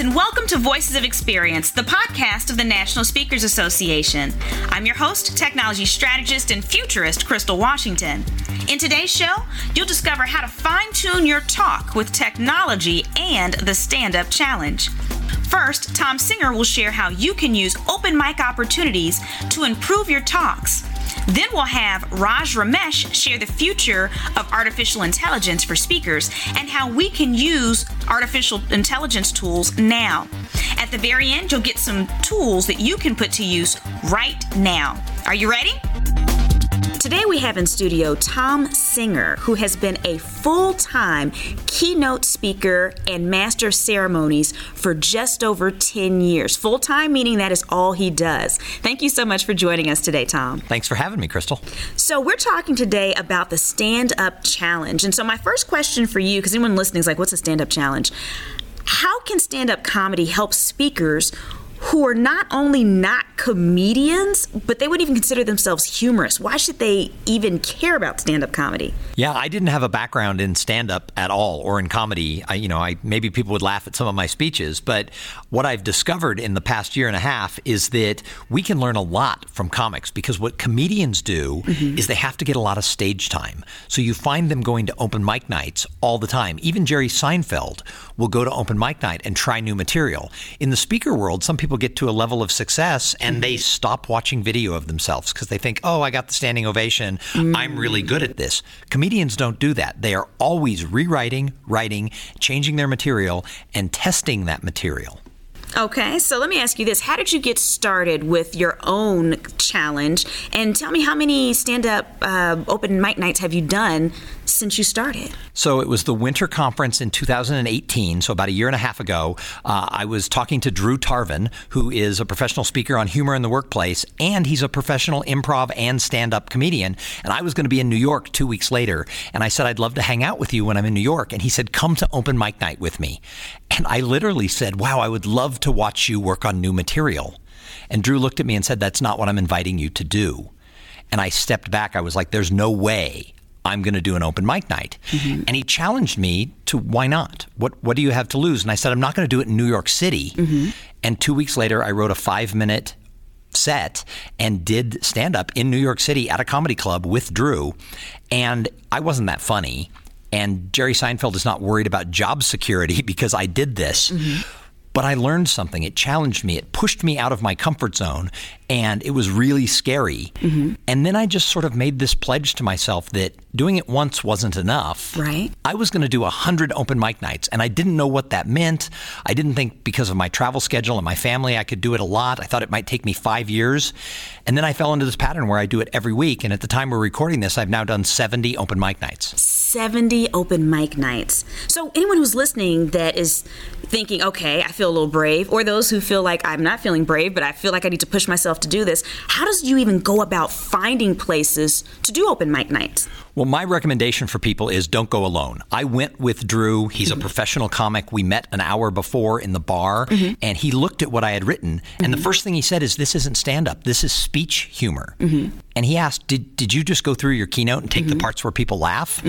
and welcome to Voices of Experience, the podcast of the National Speakers Association. I'm your host, technology strategist and futurist, Crystal Washington. In today's show, you'll discover how to fine tune your talk with technology and the stand up challenge. First, Tom Singer will share how you can use open mic opportunities to improve your talks. Then we'll have Raj Ramesh share the future of artificial intelligence for speakers and how we can use artificial intelligence tools now. At the very end, you'll get some tools that you can put to use right now. Are you ready? Today we have in studio Tom Singer, who has been a full time keynote speaker and master of ceremonies for just over 10 years. Full time meaning that is all he does. Thank you so much for joining us today, Tom. Thanks for having me, Crystal. So, we're talking today about the stand up challenge. And so, my first question for you, because anyone listening is like, what's a stand up challenge? How can stand up comedy help speakers who are not only not comedians, but they wouldn't even consider themselves humorous. Why should they even care about stand up comedy? Yeah, I didn't have a background in stand up at all or in comedy. I, you know, I maybe people would laugh at some of my speeches, but what I've discovered in the past year and a half is that we can learn a lot from comics because what comedians do mm-hmm. is they have to get a lot of stage time. So you find them going to open mic nights all the time. Even Jerry Seinfeld will go to open mic night and try new material. In the speaker world, some people get to a level of success and they stop watching video of themselves because they think, oh, I got the standing ovation. Mm. I'm really good at this. Comedians don't do that. They are always rewriting, writing, changing their material, and testing that material. Okay, so let me ask you this. How did you get started with your own challenge? And tell me how many stand up uh, open mic nights have you done since you started? So it was the winter conference in 2018, so about a year and a half ago. Uh, I was talking to Drew Tarvin, who is a professional speaker on humor in the workplace, and he's a professional improv and stand up comedian. And I was going to be in New York two weeks later. And I said, I'd love to hang out with you when I'm in New York. And he said, Come to open mic night with me. And I literally said, Wow, I would love to watch you work on new material. And Drew looked at me and said, That's not what I'm inviting you to do. And I stepped back. I was like, There's no way I'm going to do an open mic night. Mm-hmm. And he challenged me to why not? What what do you have to lose? And I said I'm not going to do it in New York City. Mm-hmm. And 2 weeks later I wrote a 5 minute set and did stand up in New York City at a comedy club with Drew. And I wasn't that funny. And Jerry Seinfeld is not worried about job security because I did this. Mm-hmm. But I learned something. It challenged me. It pushed me out of my comfort zone and it was really scary. Mm-hmm. And then I just sort of made this pledge to myself that doing it once wasn't enough. Right. I was going to do a hundred open mic nights, and I didn't know what that meant. I didn't think because of my travel schedule and my family, I could do it a lot. I thought it might take me five years, and then I fell into this pattern where I do it every week. And at the time we're recording this, I've now done seventy open mic nights. 70 open mic nights. So, anyone who's listening that is thinking, okay, I feel a little brave, or those who feel like I'm not feeling brave, but I feel like I need to push myself to do this, how does you even go about finding places to do open mic nights? Well, my recommendation for people is don't go alone. I went with Drew. He's mm-hmm. a professional comic. We met an hour before in the bar, mm-hmm. and he looked at what I had written. Mm-hmm. And the mm-hmm. first thing he said is, This isn't stand up, this is speech humor. Mm-hmm. And he asked, did, did you just go through your keynote and take the mm-hmm. parts where people laugh?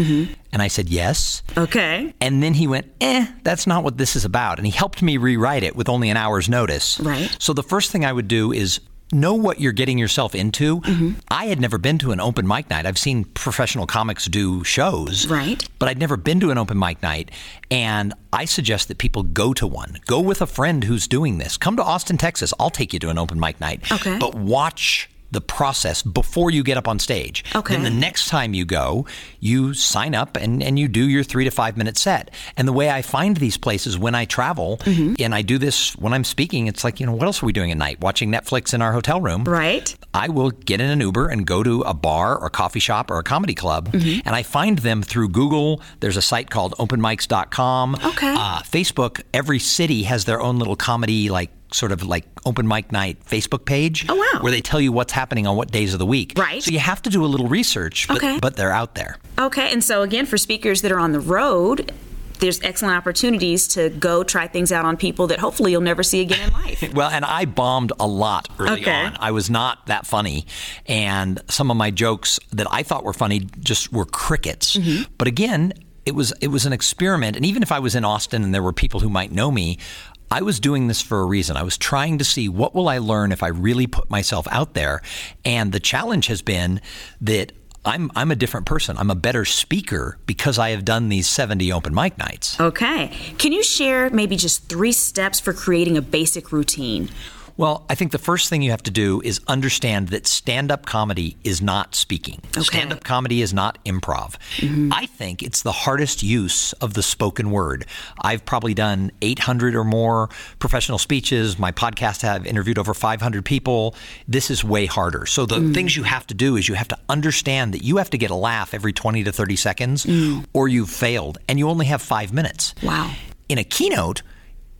And I said, Yes. Okay. And then he went, Eh, that's not what this is about. And he helped me rewrite it with only an hour's notice. Right. So the first thing I would do is know what you're getting yourself into. Mm-hmm. I had never been to an open mic night. I've seen professional comics do shows, right? But I'd never been to an open mic night, and I suggest that people go to one. Go with a friend who's doing this. Come to Austin, Texas. I'll take you to an open mic night. Okay. But watch the process before you get up on stage. Okay. Then the next time you go, you sign up and, and you do your three to five minute set. And the way I find these places when I travel, mm-hmm. and I do this when I'm speaking, it's like, you know, what else are we doing at night? Watching Netflix in our hotel room. Right. I will get in an Uber and go to a bar or coffee shop or a comedy club. Mm-hmm. And I find them through Google. There's a site called openmics.com. Okay. Uh, Facebook, every city has their own little comedy like sort of like open mic night Facebook page. Oh, wow. Where they tell you what's happening on what days of the week. Right. So you have to do a little research, but, okay. but they're out there. Okay. And so, again, for speakers that are on the road, there's excellent opportunities to go try things out on people that hopefully you'll never see again in life. well, and I bombed a lot early okay. on. I was not that funny, and some of my jokes that I thought were funny just were crickets. Mm-hmm. But again, it was it was an experiment, and even if I was in Austin and there were people who might know me, I was doing this for a reason. I was trying to see what will I learn if I really put myself out there. And the challenge has been that I'm I'm a different person. I'm a better speaker because I have done these 70 open mic nights. Okay. Can you share maybe just 3 steps for creating a basic routine? Well, I think the first thing you have to do is understand that stand up comedy is not speaking. Okay. Stand up comedy is not improv. Mm-hmm. I think it's the hardest use of the spoken word. I've probably done 800 or more professional speeches. My podcast have interviewed over 500 people. This is way harder. So the mm. things you have to do is you have to understand that you have to get a laugh every 20 to 30 seconds mm. or you've failed and you only have 5 minutes. Wow. In a keynote,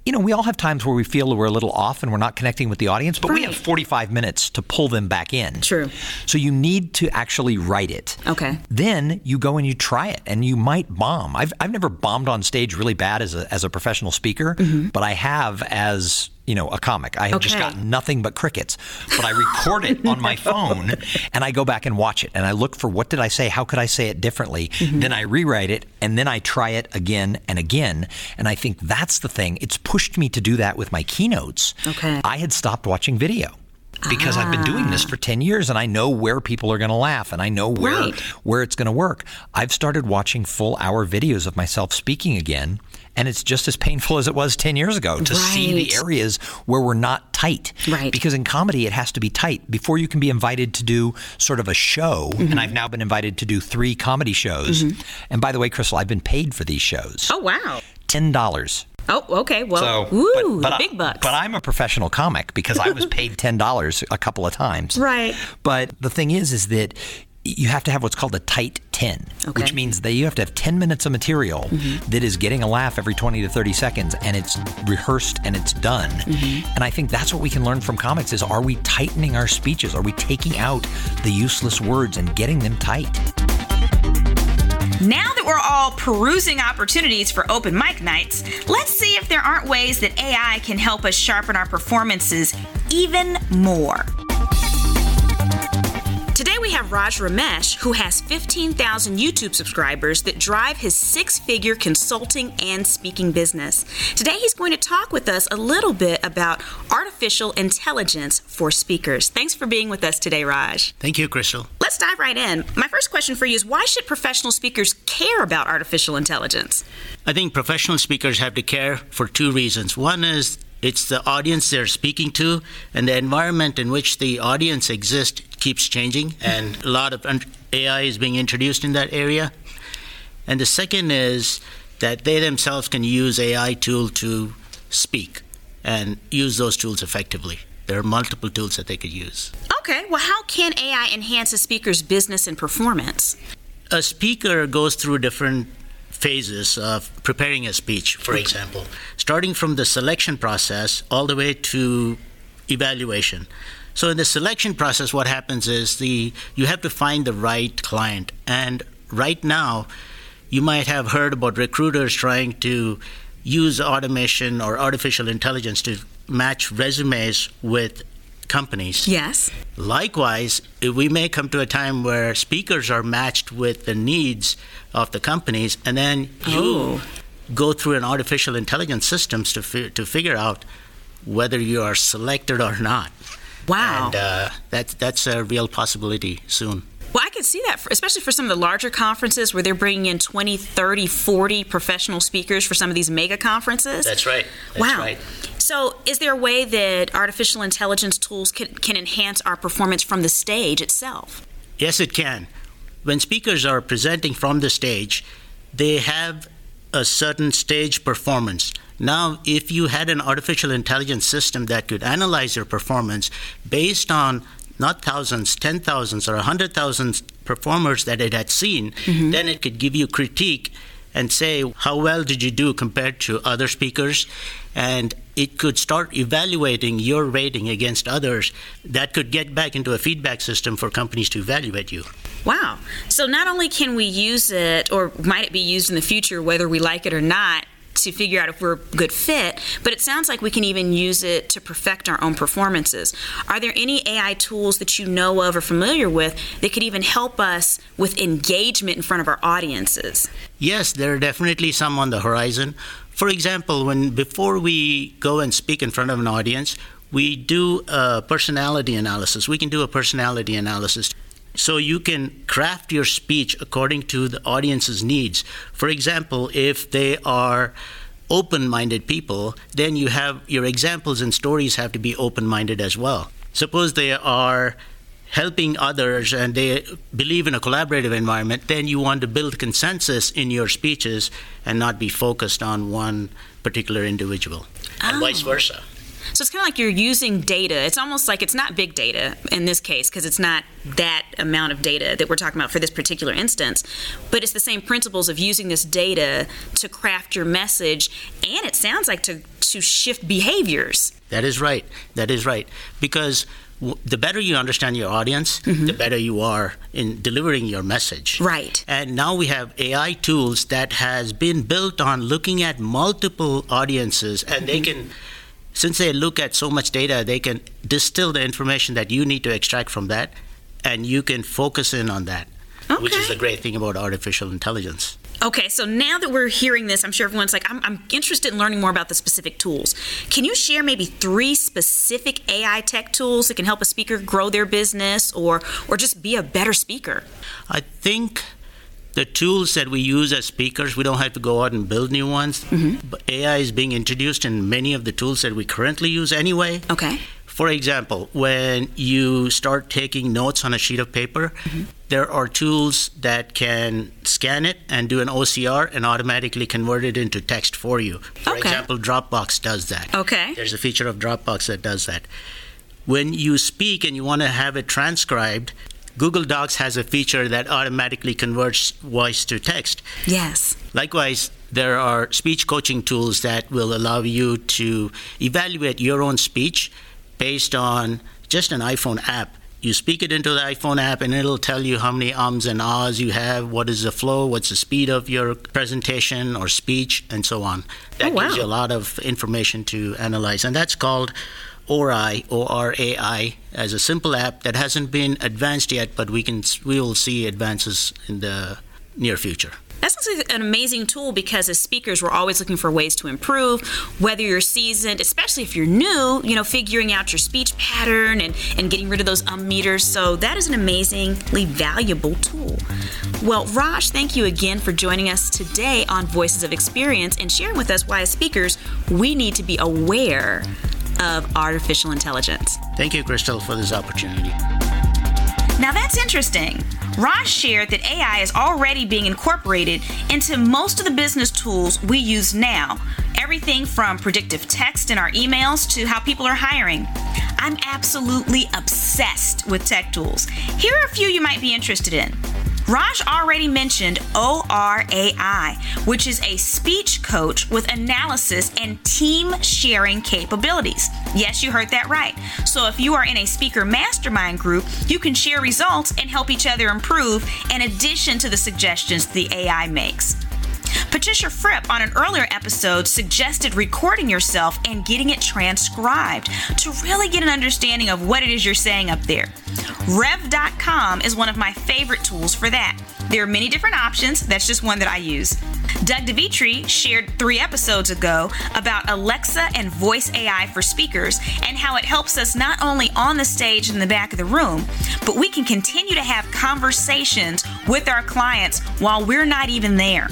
you know, we all have times where we feel we're a little off and we're not connecting with the audience, but right. we have 45 minutes to pull them back in. True. So you need to actually write it. Okay. Then you go and you try it and you might bomb. I've, I've never bombed on stage really bad as a, as a professional speaker, mm-hmm. but I have as you know, a comic. I have okay. just got nothing but crickets. But I record it on my phone and I go back and watch it and I look for what did I say? How could I say it differently? Mm-hmm. Then I rewrite it and then I try it again and again. And I think that's the thing. It's pushed me to do that with my keynotes. Okay. I had stopped watching video because ah. I've been doing this for 10 years and I know where people are going to laugh and I know where right. where it's going to work. I've started watching full hour videos of myself speaking again and it's just as painful as it was 10 years ago to right. see the areas where we're not tight. Right. Because in comedy, it has to be tight. Before you can be invited to do sort of a show, mm-hmm. and I've now been invited to do three comedy shows. Mm-hmm. And by the way, Crystal, I've been paid for these shows. Oh, wow. $10. Oh, okay. Well, so, woo, but, but big bucks. But I'm a professional comic because I was paid ten dollars a couple of times. Right. But the thing is, is that you have to have what's called a tight 10, okay. which means that you have to have 10 minutes of material mm-hmm. that is getting a laugh every 20 to 30 seconds and it's rehearsed and it's done. Mm-hmm. And I think that's what we can learn from comics is are we tightening our speeches? Are we taking out the useless words and getting them tight? Now that we're all perusing opportunities for open mic nights, let's see if there aren't ways that AI can help us sharpen our performances even more. Today we have Raj Ramesh, who has 15,000 YouTube subscribers that drive his six figure consulting and speaking business. Today he's going to talk with us a little bit about artificial intelligence for speakers. Thanks for being with us today, Raj. Thank you, Crystal. Let's dive right in. My first question for you is why should professional speakers care about artificial intelligence? I think professional speakers have to care for two reasons. One is it's the audience they're speaking to, and the environment in which the audience exists keeps changing, and a lot of AI is being introduced in that area. And the second is that they themselves can use AI tool to speak and use those tools effectively. There are multiple tools that they could use. Okay, well, how can AI enhance a speaker's business and performance? A speaker goes through different phases of preparing a speech, for example, starting from the selection process all the way to evaluation. So in the selection process, what happens is the you have to find the right client, and right now, you might have heard about recruiters trying to use automation or artificial intelligence to match resumes with companies. Yes. Likewise, we may come to a time where speakers are matched with the needs of the companies, and then you oh. go through an artificial intelligence systems to fi- to figure out whether you are selected or not. Wow. And uh, that's that's a real possibility soon. Well, I can see that, for, especially for some of the larger conferences where they're bringing in 20, 30, 40 professional speakers for some of these mega conferences. That's right. That's wow. Right. So, is there a way that artificial intelligence tools can, can enhance our performance from the stage itself? Yes, it can. When speakers are presenting from the stage, they have a certain stage performance. Now, if you had an artificial intelligence system that could analyze your performance based on not thousands, ten thousands, or a hundred thousand performers that it had seen, mm-hmm. then it could give you critique and say how well did you do compared to other speakers and it could start evaluating your rating against others that could get back into a feedback system for companies to evaluate you wow so not only can we use it or might it be used in the future whether we like it or not to figure out if we're a good fit, but it sounds like we can even use it to perfect our own performances. Are there any AI tools that you know of or familiar with that could even help us with engagement in front of our audiences? Yes, there are definitely some on the horizon. For example, when before we go and speak in front of an audience, we do a personality analysis. We can do a personality analysis. So you can craft your speech according to the audience's needs. For example, if they are open minded people, then you have your examples and stories have to be open minded as well. Suppose they are helping others and they believe in a collaborative environment, then you want to build consensus in your speeches and not be focused on one particular individual, oh. and vice oh. versa. So it's kind of like you're using data. It's almost like it's not big data in this case because it's not that amount of data that we're talking about for this particular instance, but it's the same principles of using this data to craft your message and it sounds like to to shift behaviors. That is right. That is right. Because the better you understand your audience, mm-hmm. the better you are in delivering your message. Right. And now we have AI tools that has been built on looking at multiple audiences and mm-hmm. they can since they look at so much data, they can distill the information that you need to extract from that, and you can focus in on that, okay. which is the great thing about artificial intelligence. Okay, so now that we're hearing this, I'm sure everyone's like, I'm, I'm, interested in learning more about the specific tools. Can you share maybe three specific AI tech tools that can help a speaker grow their business or, or just be a better speaker? I think the tools that we use as speakers, we don't have to go out and build new ones. Mm-hmm. But AI is being introduced in many of the tools that we currently use anyway. Okay. For example, when you start taking notes on a sheet of paper, mm-hmm. There are tools that can scan it and do an OCR and automatically convert it into text for you. For okay. example, Dropbox does that. Okay. There's a feature of Dropbox that does that. When you speak and you want to have it transcribed, Google Docs has a feature that automatically converts voice to text. Yes. Likewise, there are speech coaching tools that will allow you to evaluate your own speech based on just an iPhone app. You speak it into the iPhone app, and it'll tell you how many ums and ahs you have, what is the flow, what's the speed of your presentation or speech, and so on. That oh, wow. gives you a lot of information to analyze, and that's called ORAI, O-R-A-I, as a simple app that hasn't been advanced yet, but we can we will see advances in the near future. That's an amazing tool because as speakers, we're always looking for ways to improve. Whether you're seasoned, especially if you're new, you know, figuring out your speech pattern and, and getting rid of those um meters. So that is an amazingly valuable tool. Well, Raj, thank you again for joining us today on Voices of Experience and sharing with us why, as speakers, we need to be aware of artificial intelligence. Thank you, Crystal, for this opportunity. Now that's interesting. Raj shared that AI is already being incorporated into most of the business tools we use now. Everything from predictive text in our emails to how people are hiring. I'm absolutely obsessed with tech tools. Here are a few you might be interested in. Raj already mentioned ORAI, which is a speech coach with analysis and team sharing capabilities. Yes, you heard that right. So if you are in a speaker mastermind group, you can share results and help each other improve in addition to the suggestions the AI makes. Patricia Fripp on an earlier episode suggested recording yourself and getting it transcribed to really get an understanding of what it is you're saying up there. Rev.com is one of my favorite tools for that. There are many different options, that's just one that I use. Doug Devitre shared three episodes ago about Alexa and voice AI for speakers and how it helps us not only on the stage in the back of the room, but we can continue to have conversations with our clients while we're not even there.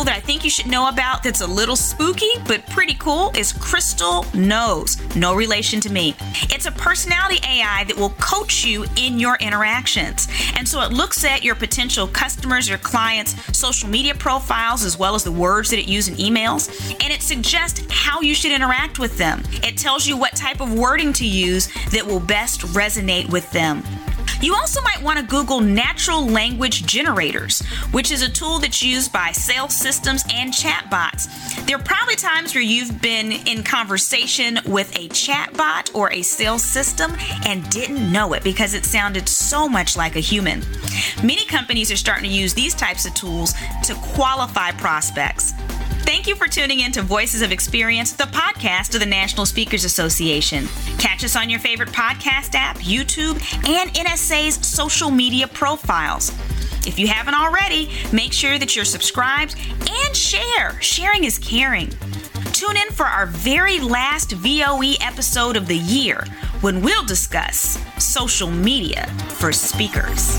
Tool that I think you should know about that's a little spooky but pretty cool is Crystal Knows. No relation to me. It's a personality AI that will coach you in your interactions. And so it looks at your potential customers, your clients' social media profiles, as well as the words that it uses in emails, and it suggests how you should interact with them. It tells you what type of wording to use that will best resonate with them. You also might want to Google natural language generators, which is a tool that's used by sales systems and chatbots. There are probably times where you've been in conversation with a chatbot or a sales system and didn't know it because it sounded so much like a human. Many companies are starting to use these types of tools to qualify prospects. Thank you for tuning in to Voices of Experience, the podcast of the National Speakers Association. Catch us on your favorite podcast app, YouTube, and NSA's social media profiles. If you haven't already, make sure that you're subscribed and share. Sharing is caring. Tune in for our very last VOE episode of the year when we'll discuss social media for speakers.